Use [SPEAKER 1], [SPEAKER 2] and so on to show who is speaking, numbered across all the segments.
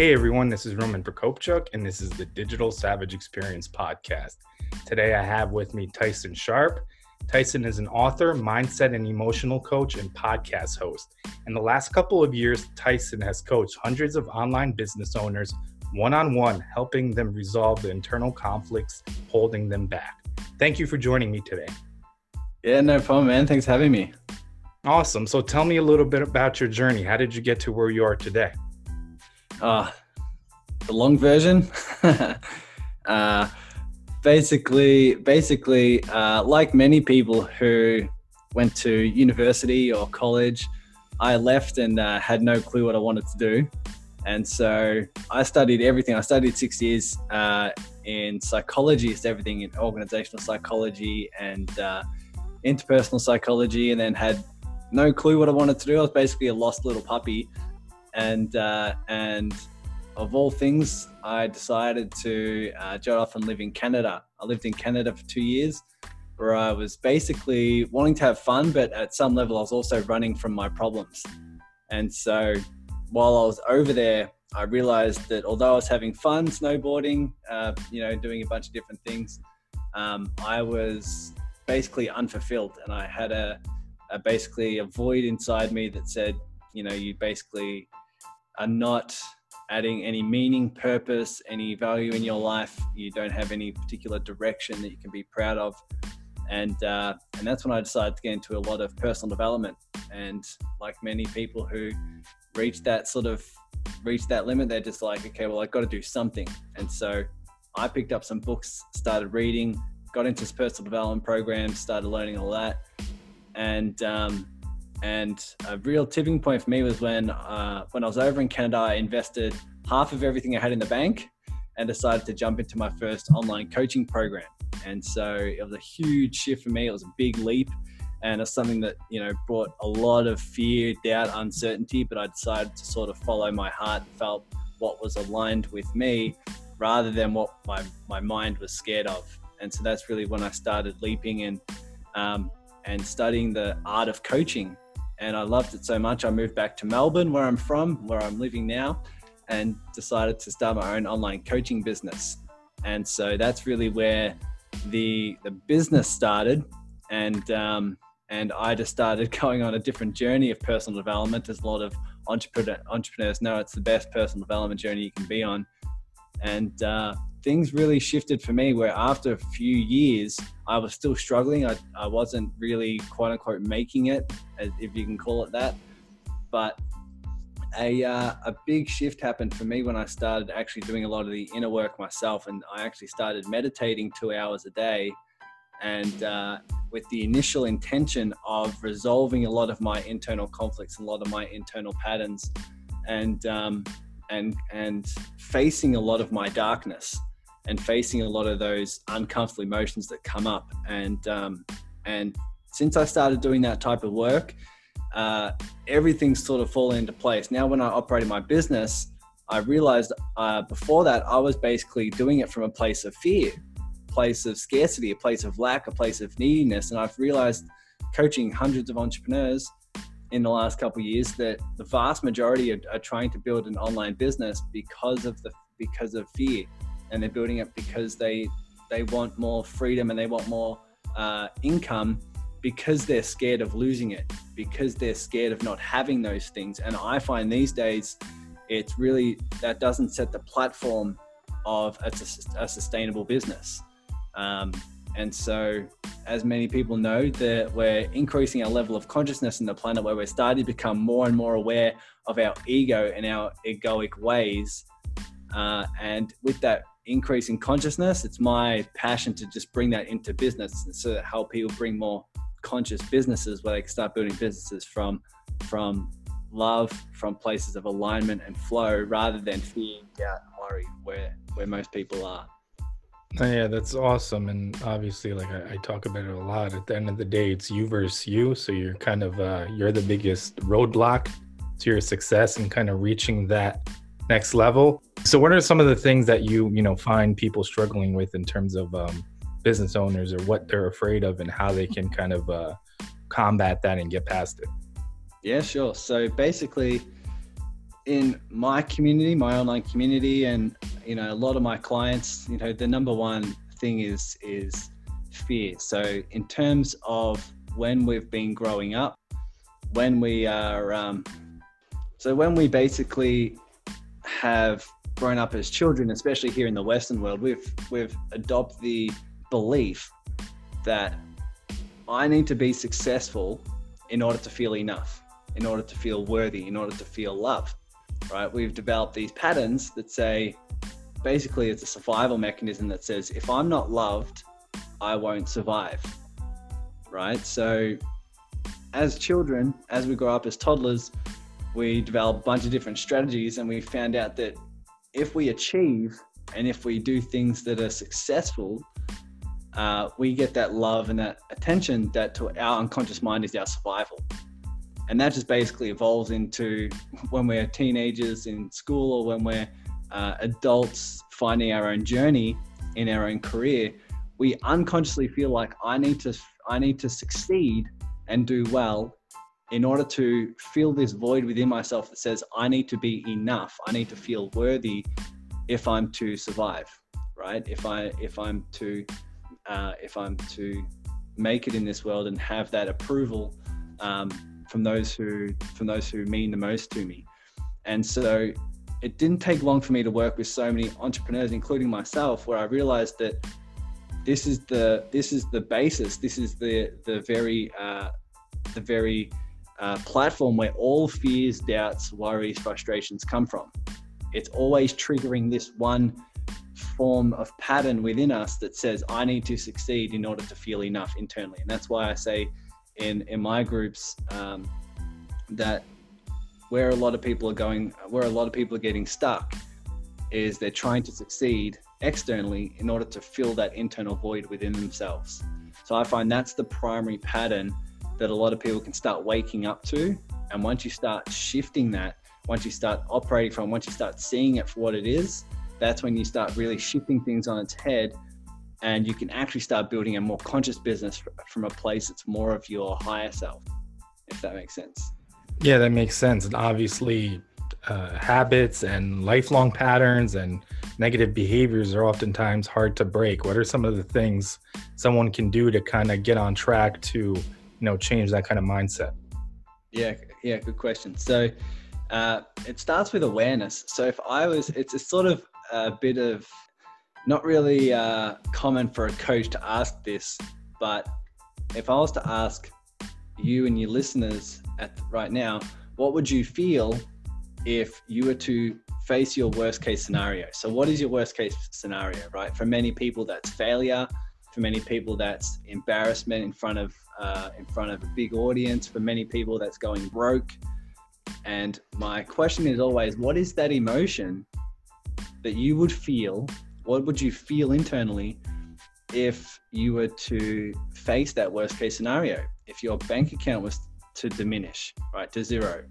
[SPEAKER 1] Hey everyone, this is Roman Prokopchuk, and this is the Digital Savage Experience podcast. Today I have with me Tyson Sharp. Tyson is an author, mindset and emotional coach, and podcast host. In the last couple of years, Tyson has coached hundreds of online business owners one on one, helping them resolve the internal conflicts holding them back. Thank you for joining me today.
[SPEAKER 2] Yeah, no problem, man. Thanks for having me.
[SPEAKER 1] Awesome. So tell me a little bit about your journey. How did you get to where you are today?
[SPEAKER 2] Uh, the long version. uh, basically, basically, uh, like many people who went to university or college, I left and uh, had no clue what I wanted to do. And so I studied everything. I studied six years uh, in psychology, it's everything in organizational psychology and uh, interpersonal psychology, and then had no clue what I wanted to do. I was basically a lost little puppy and uh, and of all things, I decided to uh, jet off and live in Canada. I lived in Canada for two years, where I was basically wanting to have fun, but at some level, I was also running from my problems. And so, while I was over there, I realized that although I was having fun snowboarding, uh, you know, doing a bunch of different things, um, I was basically unfulfilled, and I had a, a basically a void inside me that said, you know, you basically are not adding any meaning, purpose, any value in your life. You don't have any particular direction that you can be proud of. And, uh, and that's when I decided to get into a lot of personal development. And like many people who reach that sort of reach that limit, they're just like, okay, well, I've got to do something. And so I picked up some books, started reading, got into this personal development program, started learning all that. And um, and a real tipping point for me was when uh, when I was over in Canada, I invested half of everything I had in the bank and decided to jump into my first online coaching program. And so it was a huge shift for me. It was a big leap, and it's something that you know brought a lot of fear, doubt, uncertainty. But I decided to sort of follow my heart, and felt what was aligned with me, rather than what my my mind was scared of. And so that's really when I started leaping and um, and studying the art of coaching and I loved it so much. I moved back to Melbourne, where I'm from, where I'm living now, and decided to start my own online coaching business. And so that's really where the the business started, and um, and I just started going on a different journey of personal development. As a lot of entrepreneur, entrepreneurs know, it's the best personal development journey you can be on. And uh, things really shifted for me where after a few years i was still struggling. I, I wasn't really quote unquote making it if you can call it that. But a, uh, a big shift happened for me when i started actually doing a lot of the inner work myself and i actually started meditating two hours a day. And uh, with the initial intention of resolving a lot of my internal conflicts a lot of my internal patterns and um, and and facing a lot of my darkness and facing a lot of those uncomfortable emotions that come up. And um, and since I started doing that type of work, uh, everything's sort of fallen into place. Now, when I operated my business, I realized uh, before that I was basically doing it from a place of fear, place of scarcity, a place of lack, a place of neediness. And I've realized coaching hundreds of entrepreneurs in the last couple years that the vast majority are, are, trying to build an online business because of the because of fear and they're building it because they they want more freedom and they want more uh, income because they're scared of losing it because they're scared of not having those things. And i find these days it's really that doesn't set the platform of a, a sustainable business. Um, and so as many people know that we're increasing our level of consciousness in the planet where we're starting to become more and more aware of our ego and our egoic ways. Uh, and with that increase in consciousness. It's my passion to just bring that into business and so help people bring more conscious businesses where they can start building businesses from from love, from places of alignment and flow, rather than fear, doubt, worry, where where most people are.
[SPEAKER 1] Oh, yeah, that's awesome. And obviously, like I, I, talk about it a lot. At the end of the day, it's you versus you. So you're kind of uh, you're the biggest roadblock to your success and kind of reaching that next level. So, what are some of the things that you you know find people struggling with in terms of um, business owners or what they're afraid of and how they can kind of uh, combat that and get past it?
[SPEAKER 2] Yeah, sure. So basically, in my community, my online community, and you know, a lot of my clients, you know, the number one thing is is fear. So in terms of when we've been growing up, when we are, um, so when we basically have grown up as children, especially here in the Western world, we've we've adopted the belief that I need to be successful in order to feel enough, in order to feel worthy, in order to feel loved. right? We've developed these patterns that say basically it's a survival mechanism that says if I'm not loved, I won't survive, right? So as children, as we grow up as toddlers, we develop a bunch of different strategies and we found out that if we achieve and if we do things that are successful, uh, we get that love and that attention that to our unconscious mind is our survival. And that just basically evolves into when we're teenagers in school or when we're uh, adults finding our own journey in our own career we unconsciously feel like i need to i need to succeed and do well in order to fill this void within myself that says i need to be enough i need to feel worthy if i'm to survive right if i if i'm to uh, if i'm to make it in this world and have that approval um, from those who from those who mean the most to me. And so it didn't take long for me to work with so many entrepreneurs, including myself, where I realized that this is the this is the basis. This is the the very uh, the very uh, platform where all fears, doubts, worries, frustrations come from. It's always triggering this one form of pattern within us that says, I need to succeed in order to feel enough internally. And that's why I say in in my groups um, that where a lot of people are going, where a lot of people are getting stuck, is they're trying to succeed externally in order to fill that internal void within themselves. So I find that's the primary pattern that a lot of people can start waking up to. And once you start shifting that, once you start operating from, once you start seeing it for what it is, that's when you start really shifting things on its head. And you can actually start building a more conscious business from a place that's more of your higher self if that makes sense.
[SPEAKER 1] Yeah that makes sense. And obviously uh, habits and lifelong patterns and negative behaviors are oftentimes hard to break. What are some of the things someone can do to kind of get on track to you know change that kind of mindset
[SPEAKER 2] yeah yeah good question so uh, it starts with awareness so if i was it's a sort of a bit of not really uh, common for a coach to ask this, but if I was to ask you and your listeners at right now, what would you feel if you were to face your worst case scenario? So, what is your worst case scenario, right? For many people, that's failure. For many people, that's embarrassment in front of uh, in front of a big audience. For many people, that's going broke. And my question is always, what is that emotion that you would feel what would you feel internally if you were to face that worst case scenario? If your bank account was to diminish, right, to zero,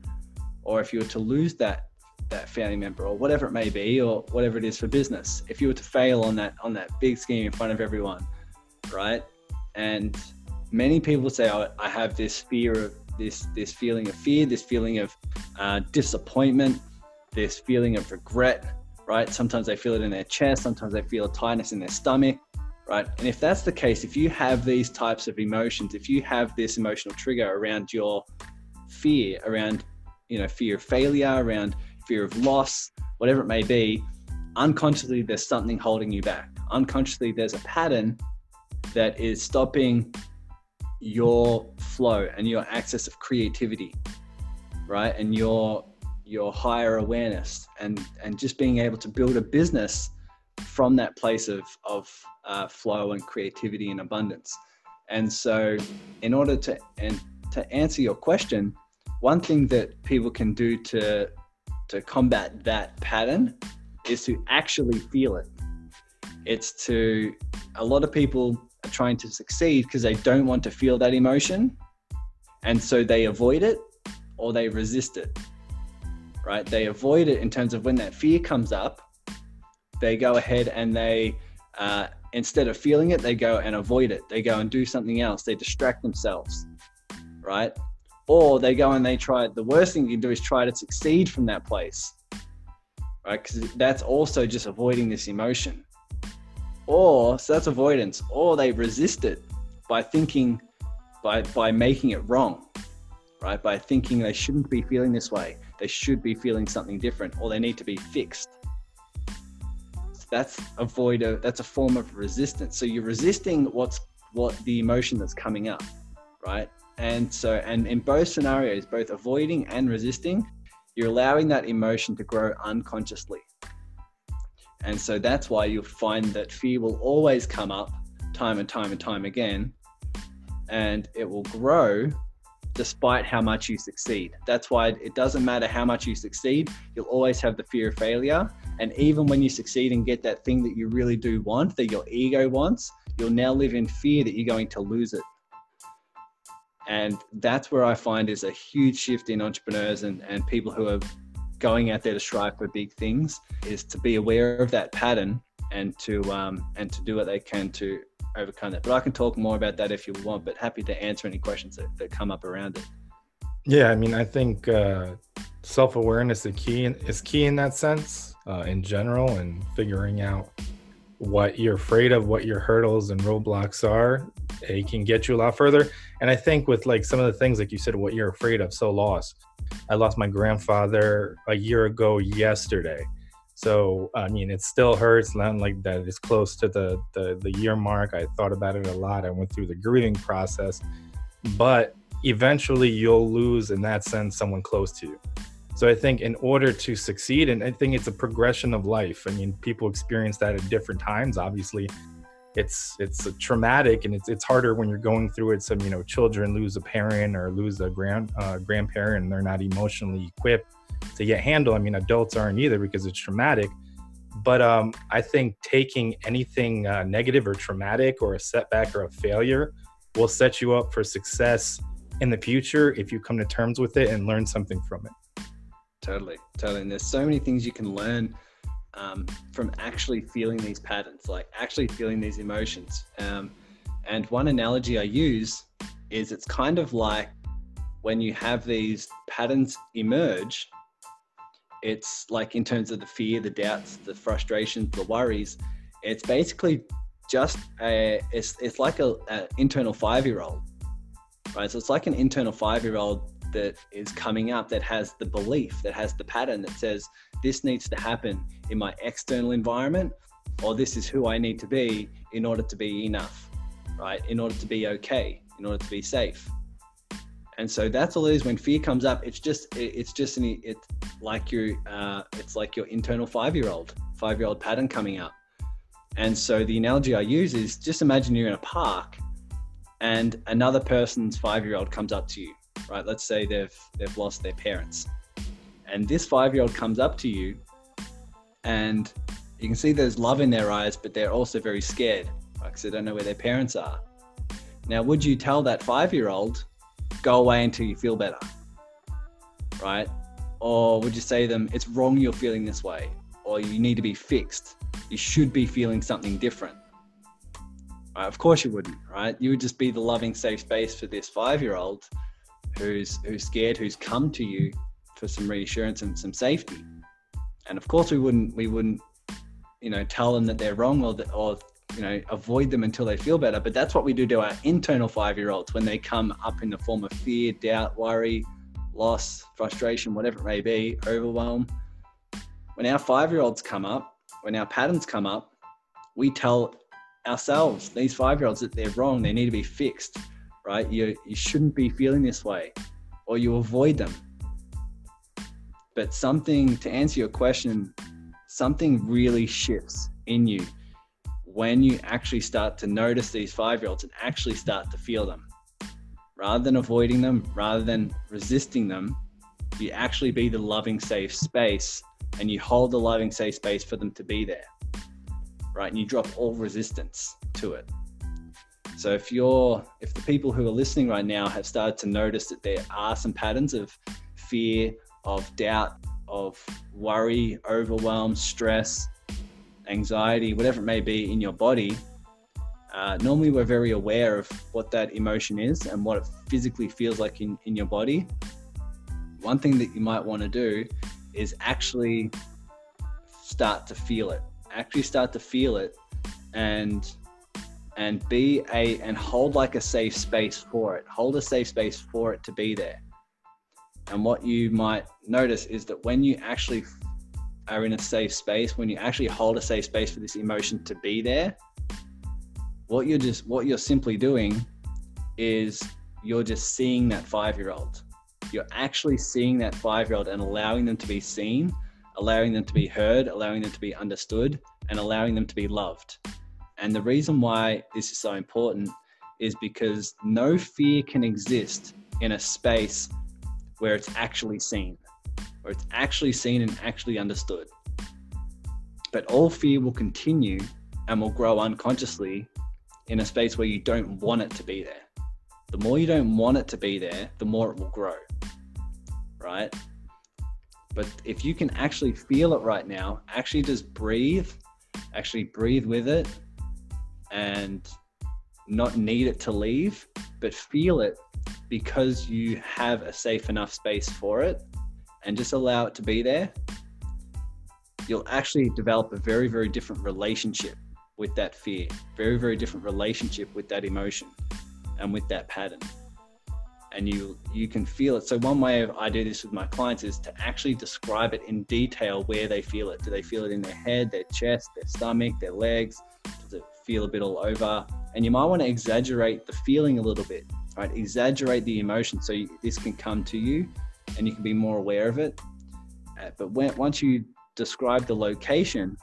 [SPEAKER 2] or if you were to lose that that family member or whatever it may be or whatever it is for business if you were to fail on that on that big scheme in front of everyone right and many people say oh, i have this fear of this this feeling of fear this feeling of uh, disappointment this feeling of regret right? Sometimes they feel it in their chest, sometimes they feel a tightness in their stomach, right? And if that's the case, if you have these types of emotions, if you have this emotional trigger around your fear, around, you know, fear of failure, around fear of loss, whatever it may be, unconsciously there's something holding you back. Unconsciously there's a pattern that is stopping your flow and your access of creativity, right? And your your higher awareness and and just being able to build a business from that place of of uh, flow and creativity and abundance And so, in order to and to answer your question, one thing that people can do to to combat that pattern is to actually feel it. It's to a lot of people trying to succeed because they don't want to feel that emotion, and so they avoid it or they resist it. Right? They avoid it in terms of when that fear comes up, they go ahead and they uh, instead of feeling it, they go and avoid it. They go and do something else. They distract themselves, right? Or they go and they try. The worst thing you can do is try to succeed from that place, right? Because that's also just avoiding this emotion. Or so that's avoidance. Or they resist it by thinking, by by making it wrong, right? By thinking they shouldn't be feeling this way. They should be feeling something different, or they need to be fixed that's avoid a that's a form of resistance so you're resisting what's what the emotion that's coming up right and so and in both scenarios both avoiding and resisting you're allowing that emotion to grow unconsciously and so that's why you'll find that fear will always come up time and time and time again and it will grow despite how much you succeed. That's why it doesn't matter how much you succeed, you'll always have the fear of failure. And even when you succeed and get that thing that you really do want, that your ego wants, you'll now live in fear that you're going to lose it. And that's where I find is a huge shift in entrepreneurs and, and people who are going out there to strive for big things is to be aware of that pattern and to um, and to do what they can to overcome that. But I can talk more about that if you want, but happy to answer any questions that, that come up around it.
[SPEAKER 1] Yeah, I mean, I think uh, self awareness is key in, is key in that sense uh, in general, and figuring out what you're afraid of, what your hurdles and roadblocks are, it can get you a lot further. And I think with like some of the things, like you said, what you're afraid of, so loss. I lost my grandfather a year ago yesterday so I mean, it still hurts. Not like that. It's close to the, the the year mark. I thought about it a lot. I went through the grieving process, but eventually you'll lose in that sense someone close to you. So I think in order to succeed, and I think it's a progression of life. I mean, people experience that at different times. Obviously, it's it's traumatic and it's it's harder when you're going through it. Some you know children lose a parent or lose a grand uh, grandparent, and they're not emotionally equipped to get handled. I mean, adults aren't either because it's traumatic. But um, I think taking anything uh, negative or traumatic or a setback or a failure will set you up for success in the future if you come to terms with it and learn something from it.
[SPEAKER 2] Totally, totally. And there's so many things you can learn um, from actually feeling these patterns, like actually feeling these emotions. Um, and one analogy I use is it's kind of like when you have these patterns emerge it's like in terms of the fear, the doubts, the frustrations, the worries, it's basically just a, it's, it's like a, a internal five year old, right? So it's like an internal five year old that is coming up that has the belief, that has the pattern that says this needs to happen in my external environment, or this is who I need to be in order to be enough, right? In order to be okay, in order to be safe. And so that's all it is. When fear comes up, it's just it's just an it's like your uh, it's like your internal five year old five year old pattern coming up. And so the analogy I use is just imagine you're in a park, and another person's five year old comes up to you, right? Let's say they've they've lost their parents, and this five year old comes up to you, and you can see there's love in their eyes, but they're also very scared, right? Because they don't know where their parents are. Now, would you tell that five year old go away until you feel better, right? Or would you say to them, it's wrong you're feeling this way, or you need to be fixed? You should be feeling something different. Right? Of course you wouldn't, right? You would just be the loving, safe space for this five-year-old who's who's scared, who's come to you for some reassurance and some safety. And of course, we wouldn't we wouldn't you know tell them that they're wrong or that, or you know avoid them until they feel better. But that's what we do to our internal five year olds when they come up in the form of fear doubt worry loss frustration whatever it may be overwhelm. When our five year olds come up when our patterns come up we tell ourselves these five year olds that they're wrong. They need to be fixed right you you shouldn't be feeling this way or you avoid them but something to answer your question something really shifts in you when you actually start to notice these five year olds and actually start to feel them. Rather than avoiding them, rather than resisting them, you actually be the loving, safe space and you hold the loving, safe space for them to be there. Right. And you drop all resistance to it. So if you're, if the people who are listening right now have started to notice that there are some patterns of fear, of doubt, of worry, overwhelm, stress, anxiety, whatever it may be in your body, uh, normally we're very aware of what that emotion is and what it physically feels like in, in your body. One thing that you might want to do is actually start to feel it. Actually start to feel it and and be a and hold like a safe space for it. Hold a safe space for it to be there. And what you might notice is that when you actually are in a safe space, when you actually hold a safe space for this emotion to be there, what you're just what you're simply doing is you're just seeing that five year old. You're actually seeing that five year old and allowing them to be seen, allowing them to be heard, allowing them to be understood, and allowing them to be loved. And the reason why this is so important is because no fear can exist in a space where it's actually seen, where it's actually seen and actually understood. But all fear will continue and will grow unconsciously in a space where you don't want it to be there. The more you don't want it to be there, the more it will grow, right? But if you can actually feel it right now, actually just breathe, actually breathe with it and not need it to leave, but feel it because you have a safe enough space for it and just allow it to be there, you'll actually develop a very, very different relationship with that fear, very, very different relationship with that emotion and with that pattern. And you you can feel it. So one way I do this with my clients is to actually describe it in detail where they feel it. Do they feel it in their head, their chest, their stomach, their legs? Does it feel a bit all over? And you might want to exaggerate the feeling a little bit right? Exaggerate the emotion so you, this can come to you and you can be more aware of it. Uh, but when, once you describe the location,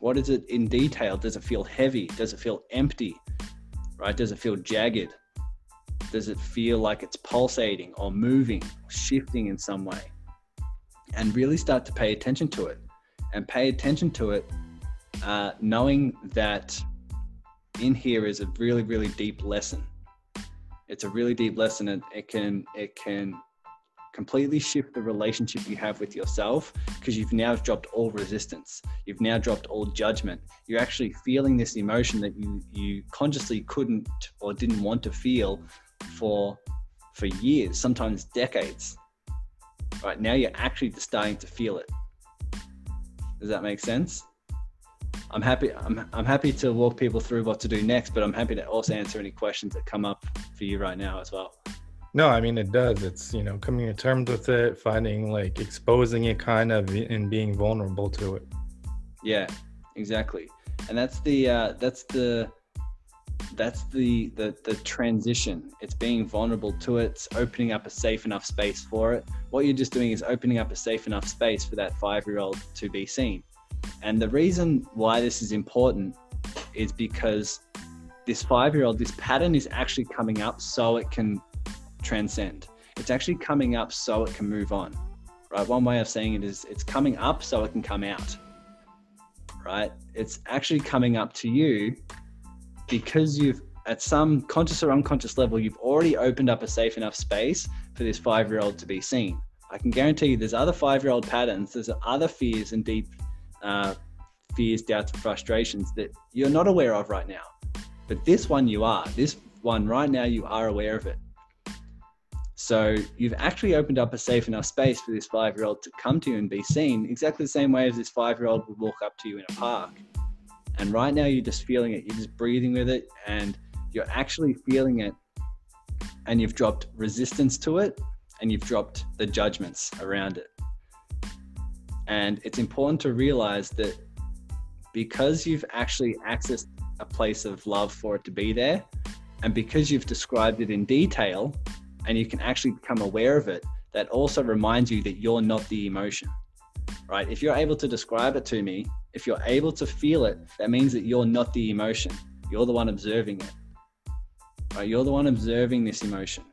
[SPEAKER 2] what is it in detail? Does it feel heavy? Does it feel empty? Right? Does it feel jagged? Does it feel like it's pulsating or moving, or shifting in some way? And really start to pay attention to it and pay attention to it, uh, knowing that in here is a really, really deep lesson. It's a really deep lesson and it can it can completely shift the relationship you have with yourself because you've now dropped all resistance. You've now dropped all judgment. You're actually feeling this emotion that you you consciously couldn't or didn't want to feel for for years sometimes decades. Right now you're actually starting to feel it. Does that make sense I'm happy. I'm, I'm happy to walk people through what to do next, but I'm happy to also answer any questions that come up for you right now as well.
[SPEAKER 1] No, I mean it does. It's you know coming to terms with it, finding like exposing it kind of and being vulnerable to it.
[SPEAKER 2] Yeah, exactly. And that's the uh, that's the that's the, the the transition. It's being vulnerable to it. It's opening up a safe enough space for it. What you're just doing is opening up a safe enough space for that five year old to be seen. And the reason why this is important is because this five year old, this pattern is actually coming up so it can transcend. It's actually coming up so it can move on, right? One way of saying it is it's coming up so it can come out, right? It's actually coming up to you because you've, at some conscious or unconscious level, you've already opened up a safe enough space for this five year old to be seen. I can guarantee you there's other five year old patterns, there's other fears and deep uh, fears, doubts, and frustrations that you're not aware of right now. But this one you are. This one right now you are aware of it. So you've actually opened up a safe enough space for this five year old to come to you and be seen exactly the same way as this five year old would walk up to you in a park. And right now you're just feeling it, you're just breathing with it, and you're actually feeling it, and you've dropped resistance to it, and you've dropped the judgments around it. And it's important to realize that because you've actually accessed a place of love for it to be there, and because you've described it in detail and you can actually become aware of it, that also reminds you that you're not the emotion, right? If you're able to describe it to me, if you're able to feel it, that means that you're not the emotion. You're the one observing it. Right? You're the one observing this emotion.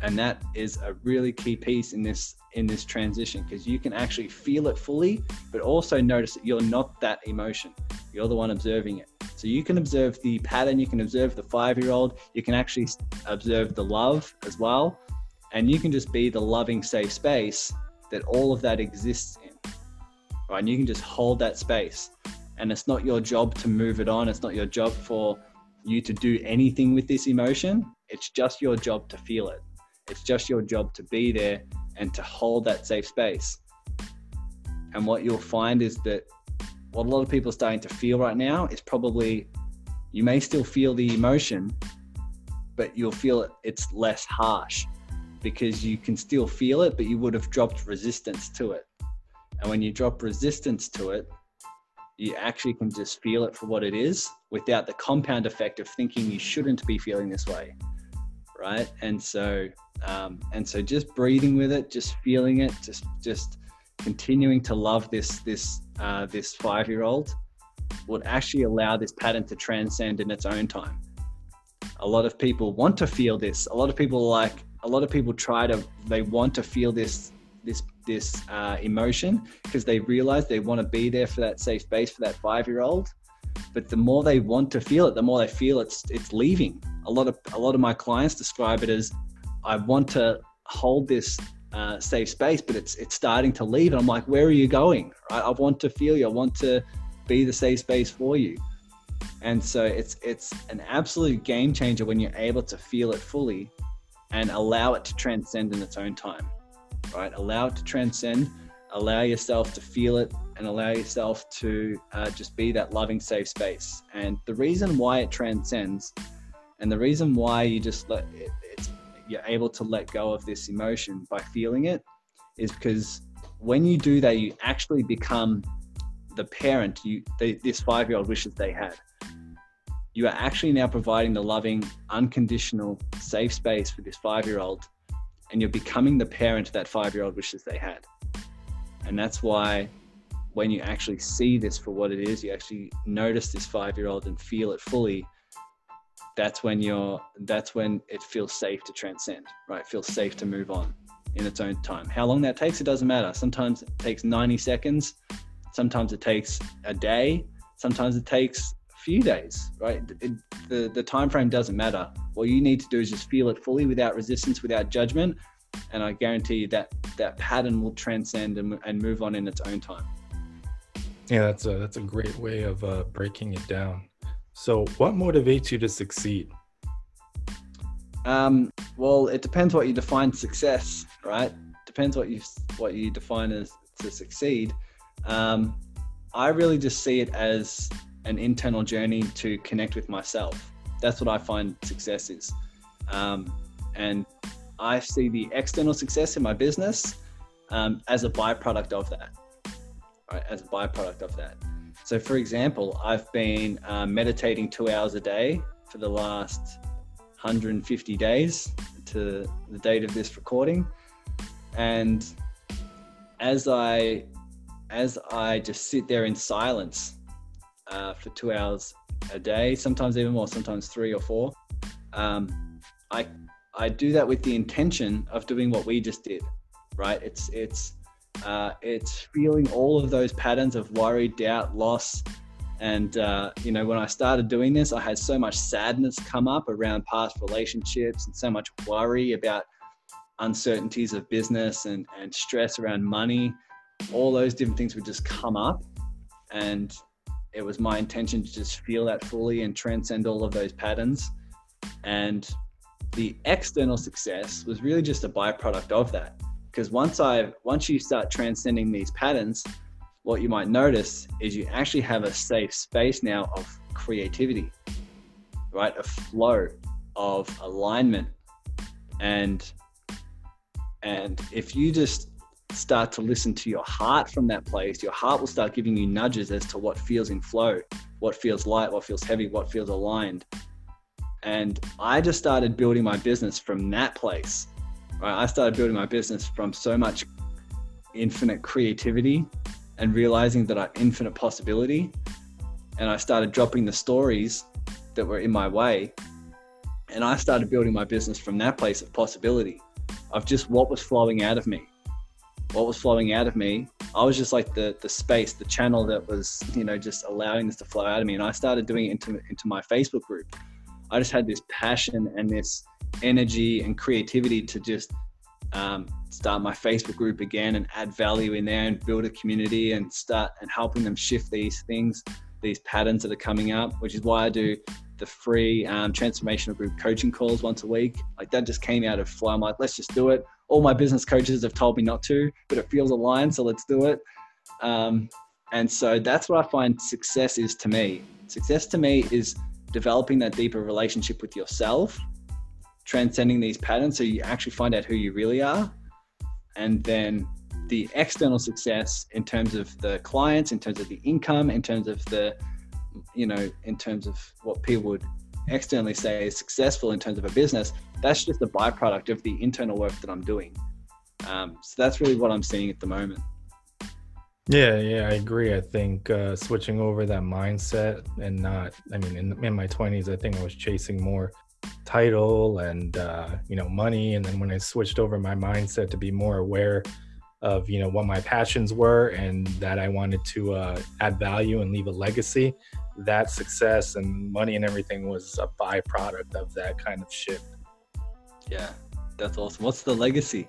[SPEAKER 2] And that is a really key piece in this in this transition because you can actually feel it fully, but also notice that you're not that emotion. You're the one observing it. So you can observe the pattern, you can observe the five year old, you can actually observe the love as well. And you can just be the loving, safe space that all of that exists in. Right. And you can just hold that space. And it's not your job to move it on, it's not your job for you to do anything with this emotion. It's just your job to feel it. It's just your job to be there and to hold that safe space. And what you'll find is that what a lot of people are starting to feel right now is probably you may still feel the emotion, but you'll feel it, it's less harsh because you can still feel it, but you would have dropped resistance to it. And when you drop resistance to it, you actually can just feel it for what it is without the compound effect of thinking you shouldn't be feeling this way. Right. And so, um, and so just breathing with it, just feeling it, just, just continuing to love this, this uh, this five year old would actually allow this pattern to transcend in its own time. A lot of people want to feel this. A lot of people like, a lot of people try to, they want to feel this, this, this uh, emotion because they realize they want to be there for that safe space for that five year old. But the more they want to feel it, the more they feel it's, it's leaving. A lot of, a lot of my clients describe it as, I want to hold this uh, safe space, but it's it's starting to leave. And I'm like, where are you going? Right? I want to feel you. I want to be the safe space for you. And so it's it's an absolute game changer when you're able to feel it fully and allow it to transcend in its own time. Right? Allow it to transcend. Allow yourself to feel it and allow yourself to uh, just be that loving, safe space. And the reason why it transcends, and the reason why you just let it, you're able to let go of this emotion by feeling it is because when you do that, you actually become the parent you they, this five year old wishes they had. You are actually now providing the loving, unconditional, safe space for this five year old, and you're becoming the parent that five year old wishes they had. And that's why when you actually see this for what it is, you actually notice this five year old and feel it fully, that's when you're that's when it feels safe to transcend right? Feels safe to move on in its own time. How long that takes it doesn't matter. Sometimes it takes 90 seconds. Sometimes it takes a day. Sometimes it takes a few days right? It, the the time frame doesn't matter. What you need to do is just feel it fully without resistance without judgment. And i guarantee you that that pattern will transcend and, and move on in its own time.
[SPEAKER 1] Yeah that's a that's a great way of uh, breaking it down so, what motivates you to succeed?
[SPEAKER 2] Um, well, it depends what you define success, right? Depends what you what you define as to succeed. Um, I really just see it as an internal journey to connect with myself. That's what I find success is, um, and I see the external success in my business um, as a byproduct of that. Right, as a byproduct of that. So, for example, I've been uh, meditating two hours a day for the last 150 days to the date of this recording, and as I as I just sit there in silence uh, for two hours a day, sometimes even more, sometimes three or four, um, I I do that with the intention of doing what we just did, right? It's it's uh, it's feeling all of those patterns of worry, doubt, loss. And, uh, you know, when I started doing this, I had so much sadness come up around past relationships and so much worry about uncertainties of business and, and stress around money. All those different things would just come up. And it was my intention to just feel that fully and transcend all of those patterns. And the external success was really just a byproduct of that because once I once you start transcending these patterns, what you might notice is you actually have a safe space now of creativity, right? A flow of alignment, and and if you just start to listen to your heart from that place, your heart will start giving you nudges as to what feels in flow, what feels light, what feels heavy, what feels aligned. And I just started building my business from that place Right? I started building my business from so much infinite creativity and realizing that I infinite possibility. And I started dropping the stories that were in my way. And I started building my business from that place of possibility of just what was flowing out of me. What was flowing out of me. I was just like the the space, the channel that was, you know, just allowing this to flow out of me. And I started doing it into into my Facebook group. I just had this passion and this energy and creativity to just um, start my Facebook group again and add value in there and build a community and start and helping them shift these things, these patterns that are coming up, which is why I do the free um, transformational group coaching calls once a week. Like that just came out of flow. I'm like, let's just do it. All my business coaches have told me not to, but it feels aligned, so let's do it. Um, and so that's what I find success is to me. Success to me is developing that deeper relationship with yourself, transcending these patterns so you actually find out who you really are. And then the external success in terms of the clients, in terms of the income, in terms of the you know, in terms of what people would externally say is successful in terms of a business, that's just a byproduct of the internal work that I'm doing. Um, so that's really what I'm seeing at the moment.
[SPEAKER 1] Yeah, yeah, I agree. I think uh, switching over that mindset and not, I mean, in, in my 20s, I think I was chasing more title and, uh, you know, money. And then when I switched over my mindset to be more aware of, you know, what my passions were and that I wanted to uh, add value and leave a legacy, that success and money and everything was a byproduct of that kind of shift.
[SPEAKER 2] Yeah, that's awesome. What's the legacy?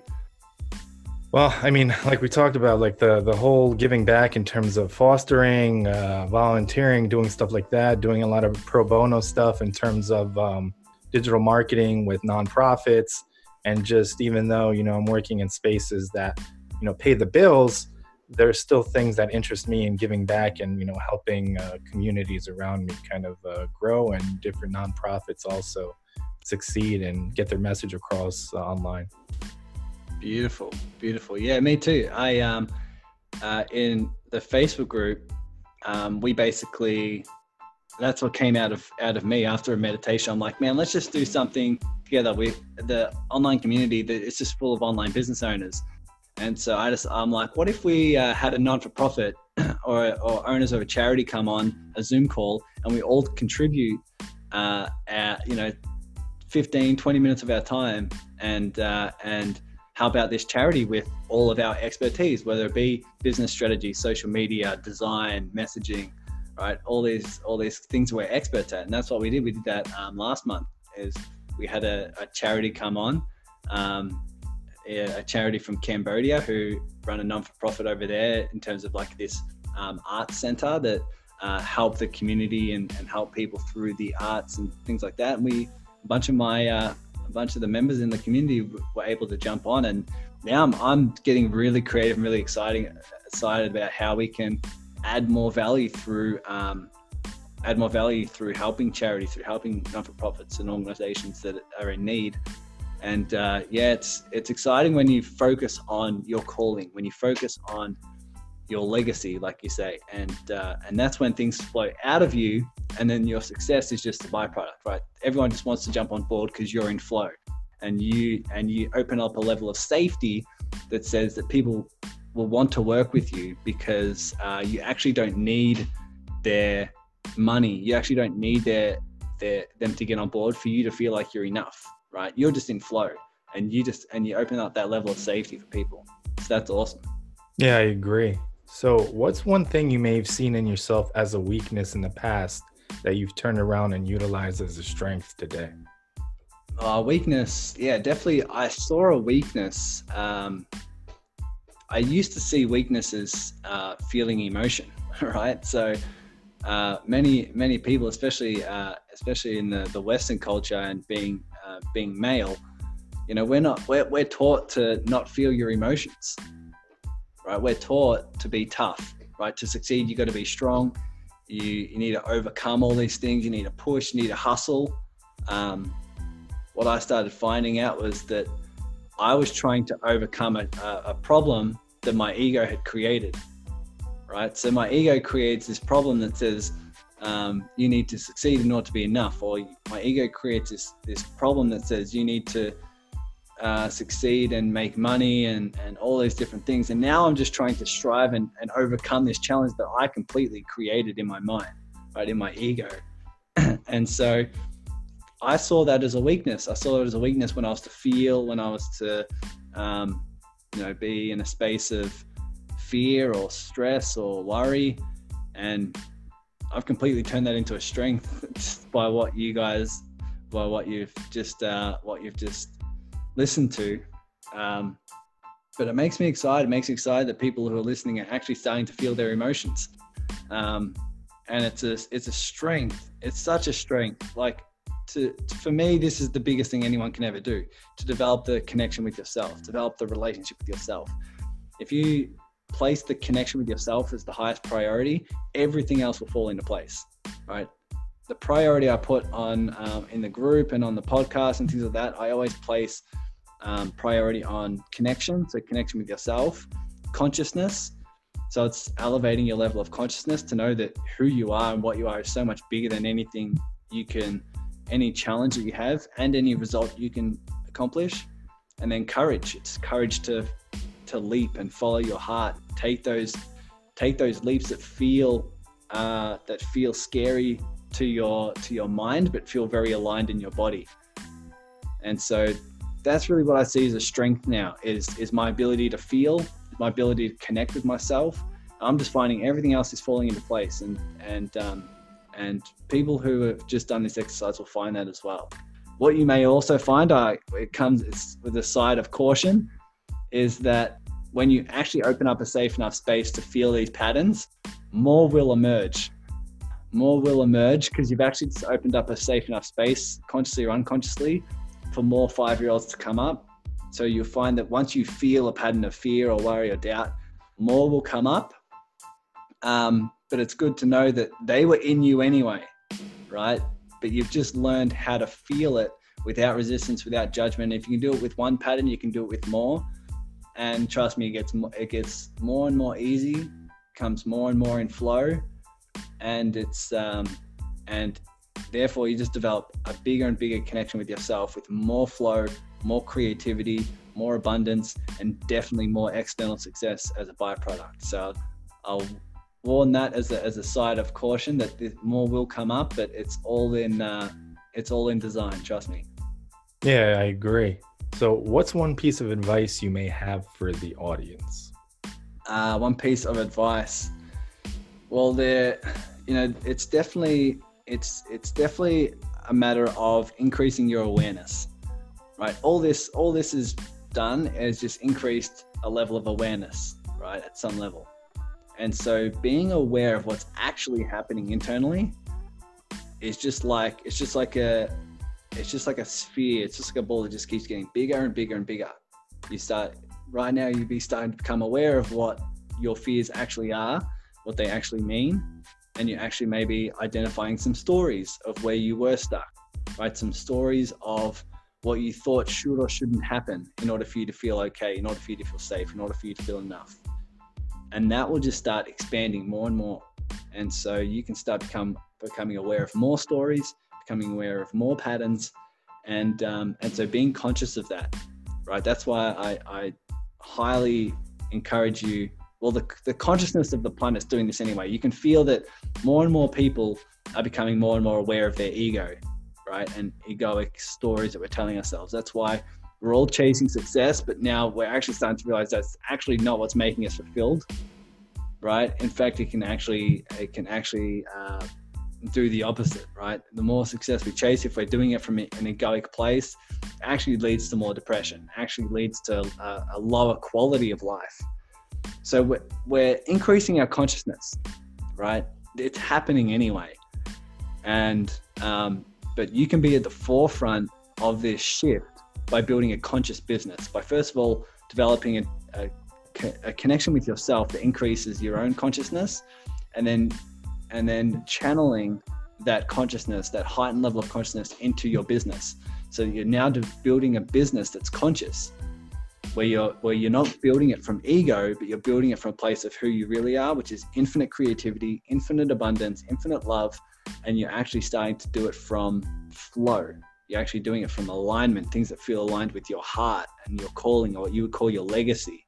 [SPEAKER 1] Well, I mean, like we talked about, like the the whole giving back in terms of fostering, uh, volunteering, doing stuff like that, doing a lot of pro bono stuff in terms of um, digital marketing with nonprofits, and just even though you know I'm working in spaces that you know pay the bills, there's still things that interest me in giving back and you know helping uh, communities around me kind of uh, grow and different nonprofits also succeed and get their message across uh, online.
[SPEAKER 2] Beautiful beautiful. Yeah me too. I um uh, in the facebook group um, we basically that's what came out of out of me after a meditation. I'm like man let's just do something together with the online community that it's just full of online business owners. And so I just, I'm like, what if we uh, had a non for profit or, or owners of a charity come on a Zoom call and we all contribute, uh, you know, 15, 20 minutes of our time and, uh, and help out this charity with all of our expertise, whether it be business strategy, social media, design, messaging, right? All these, all these things we're experts at. And that's what we did. We did that um, last month is we had a, a charity come on um, a charity from Cambodia who run a non-for-profit over there in terms of like this um, art center that uh, help the community and, and, help people through the arts and things like that. And we, a bunch of my, uh, a bunch of the members in the community were able to jump on, and now I'm, I'm getting really creative and really exciting, excited about how we can add more value through, um, add more value through helping charity, through helping non-for-profits and organizations that are in need. And uh, yeah, it's it's exciting when you focus on your calling, when you focus on your legacy, like you say, and uh, and that's when things flow out of you, and then your success is just a byproduct, right? Everyone just wants to jump on board because you're in flow, and you and you open up a level of safety that says that people will want to work with you because uh, you actually don't need their money, you actually don't need their their them to get on board for you to feel like you're enough right? You're just in flow and you just and you open up that level of safety for people. So that's awesome.
[SPEAKER 1] Yeah, I agree. So, what's one thing you may have seen in yourself as a weakness in the past that you've turned around and utilized as a strength today?
[SPEAKER 2] Uh, weakness, yeah, definitely. I saw a weakness. Um, I used to see weaknesses uh, feeling emotion, right? So, uh, many many people, especially uh, especially in the, the Western culture and being uh, being male, you know, we're not we're, we're taught to not feel your emotions, right? We're taught to be tough, right? To succeed, you got to be strong. You you need to overcome all these things. You need to push. You need to hustle. Um, what I started finding out was that I was trying to overcome a, a problem that my ego had created, right? So my ego creates this problem that says um, you need to succeed in order to be enough, or my ego creates this this problem that says you need to uh, succeed and make money and, and all these different things. And now I'm just trying to strive and, and overcome this challenge that I completely created in my mind, right, in my ego. and so I saw that as a weakness. I saw it as a weakness when I was to feel, when I was to, um, you know, be in a space of fear or stress or worry. And I've completely turned that into a strength by what you guys, by what you've just, uh, what you've just listened to. Um, but it makes me excited. It makes me excited that people who are listening are actually starting to feel their emotions. Um, and it's a it's a strength. It's such a strength. Like to, for me, this is the biggest thing anyone can ever do to develop the connection with yourself, develop the relationship with yourself. If you place the connection with yourself as the highest priority, everything else will fall into place. Right the priority I put on um, in the group and on the podcast and things like that, I always place um, priority on connection, so connection with yourself, consciousness. So it's elevating your level of consciousness to know that who you are and what you are is so much bigger than anything you can, any challenge that you have and any result you can accomplish. And then courage. It's courage to to leap and follow your heart. Take those take those leaps that feel uh, that feel scary to your to your mind, but feel very aligned in your body. And so that's really what I see as a strength now is is my ability to feel, my ability to connect with myself. I'm just finding everything else is falling into place, and and um, and people who have just done this exercise will find that as well. What you may also find, I it comes with a side of caution, is that when you actually open up a safe enough space to feel these patterns, more will emerge. More will emerge because you've actually opened up a safe enough space, consciously or unconsciously, for more five year olds to come up. So you'll find that once you feel a pattern of fear or worry or doubt, more will come up. Um, but it's good to know that they were in you anyway, right? But you've just learned how to feel it without resistance, without judgment. If you can do it with one pattern, you can do it with more. And trust me, it gets more, it gets more and more easy, comes more and more in flow, and it's um, and Therefore, you just develop a bigger and bigger connection with yourself with more flow, more creativity, more abundance, and definitely more external success as a byproduct. So I'll warn that as a, as a side of caution that more will come up, but it's all in uh, it's all in design. Trust me.
[SPEAKER 1] Yeah, I agree. So, what's one piece of advice you may have for the audience?
[SPEAKER 2] Uh, one piece of advice. Well, there, you know, it's definitely it's it's definitely a matter of increasing your awareness right all this all this is done is just increased a level of awareness right at some level and so being aware of what's actually happening internally is just like it's just like a it's just like a sphere it's just like a ball that just keeps getting bigger and bigger and bigger you start right now you'd be starting to become aware of what your fears actually are what they actually mean and you're actually maybe identifying some stories of where you were stuck, right? Some stories of what you thought should or shouldn't happen in order for you to feel okay, in order for you to feel safe, in order for you to feel enough. And that will just start expanding more and more. And so you can start become becoming aware of more stories, becoming aware of more patterns, and um, and so being conscious of that, right? That's why I, I highly encourage you well, the, the consciousness of the planet's doing this anyway. You can feel that more and more people are becoming more and more aware of their ego, right? And egoic stories that we're telling ourselves. That's why we're all chasing success, but now we're actually starting to realize that's actually not what's making us fulfilled, right? In fact, it can actually it can actually uh, do the opposite, right? The more success we chase, if we're doing it from an egoic place, actually leads to more depression. Actually leads to a, a lower quality of life so we're, we're increasing our consciousness, right? It's happening anyway. And, um, but you can be at the forefront of this shift by building a conscious business, by first of all, developing a, a, a connection with yourself that increases your own consciousness and then, and then channeling that consciousness, that heightened level of consciousness into your business. So you're now building a business that's conscious where you're where you're not building it from ego, but you're building it from a place of who you really are, which is infinite creativity, infinite abundance, infinite love, and you're actually starting to do it from flow, you're actually doing it from alignment, things that feel aligned with your heart and your calling, or what you would call your legacy.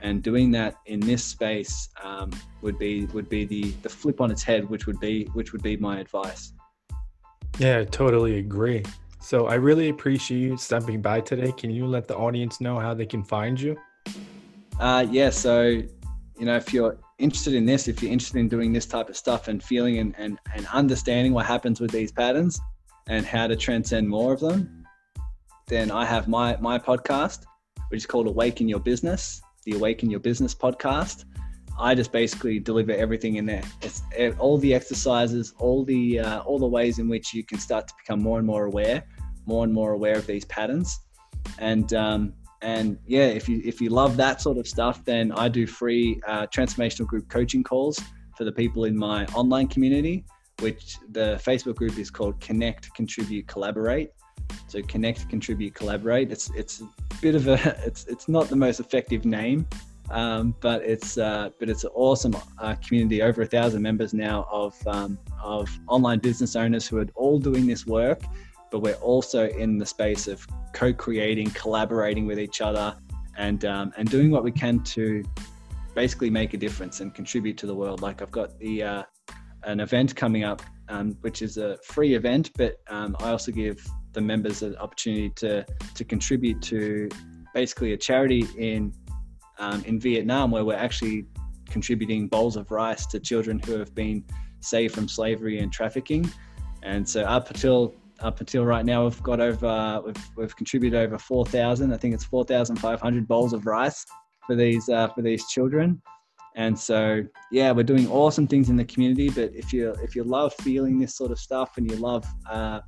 [SPEAKER 2] And doing that in this space um, would be would be the the flip on its head, which would be which would be my advice.
[SPEAKER 1] Yeah, I totally agree. So I really appreciate you stepping by today. Can you let the audience know how they can find you?
[SPEAKER 2] Uh, yeah, so you know, if you're interested in this, if you're interested in doing this type of stuff and feeling and, and, and understanding what happens with these patterns and how to transcend more of them, then I have my my podcast, which is called Awaken Your Business, the Awaken Your Business podcast. I just basically deliver everything in there. It's all the exercises, all the uh, all the ways in which you can start to become more and more aware, more and more aware of these patterns, and um, and yeah, if you if you love that sort of stuff, then I do free uh, transformational group coaching calls for the people in my online community, which the Facebook group is called Connect, Contribute, Collaborate. So connect, contribute, collaborate. It's it's a bit of a it's it's not the most effective name, um, but it's uh, but it's an awesome uh, community. Over a thousand members now of um, of online business owners who are all doing this work, but we're also in the space of co-creating, collaborating with each other, and um, and doing what we can to basically make a difference and contribute to the world. Like I've got the uh, an event coming up, um, which is a free event, but um, I also give the members an opportunity to to contribute to basically a charity in um, in Vietnam, where we're actually contributing bowls of rice to children who have been saved from slavery and trafficking. And so up until up until right now, we've got over we've, we've contributed over four thousand. I think it's four thousand five hundred bowls of rice for these uh, for these children. And so yeah, we're doing awesome things in the community. But if you if you love feeling this sort of stuff and you love uh,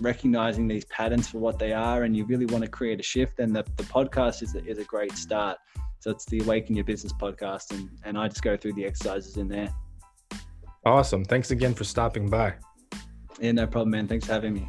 [SPEAKER 2] recognizing these patterns for what they are, and you really want to create a shift, then the, the podcast is a, is a great start. So it's the Awaken Your Business podcast, and, and I just go through the exercises in there.
[SPEAKER 1] Awesome. Thanks again for stopping by.
[SPEAKER 2] Yeah, no problem, man. Thanks for having me.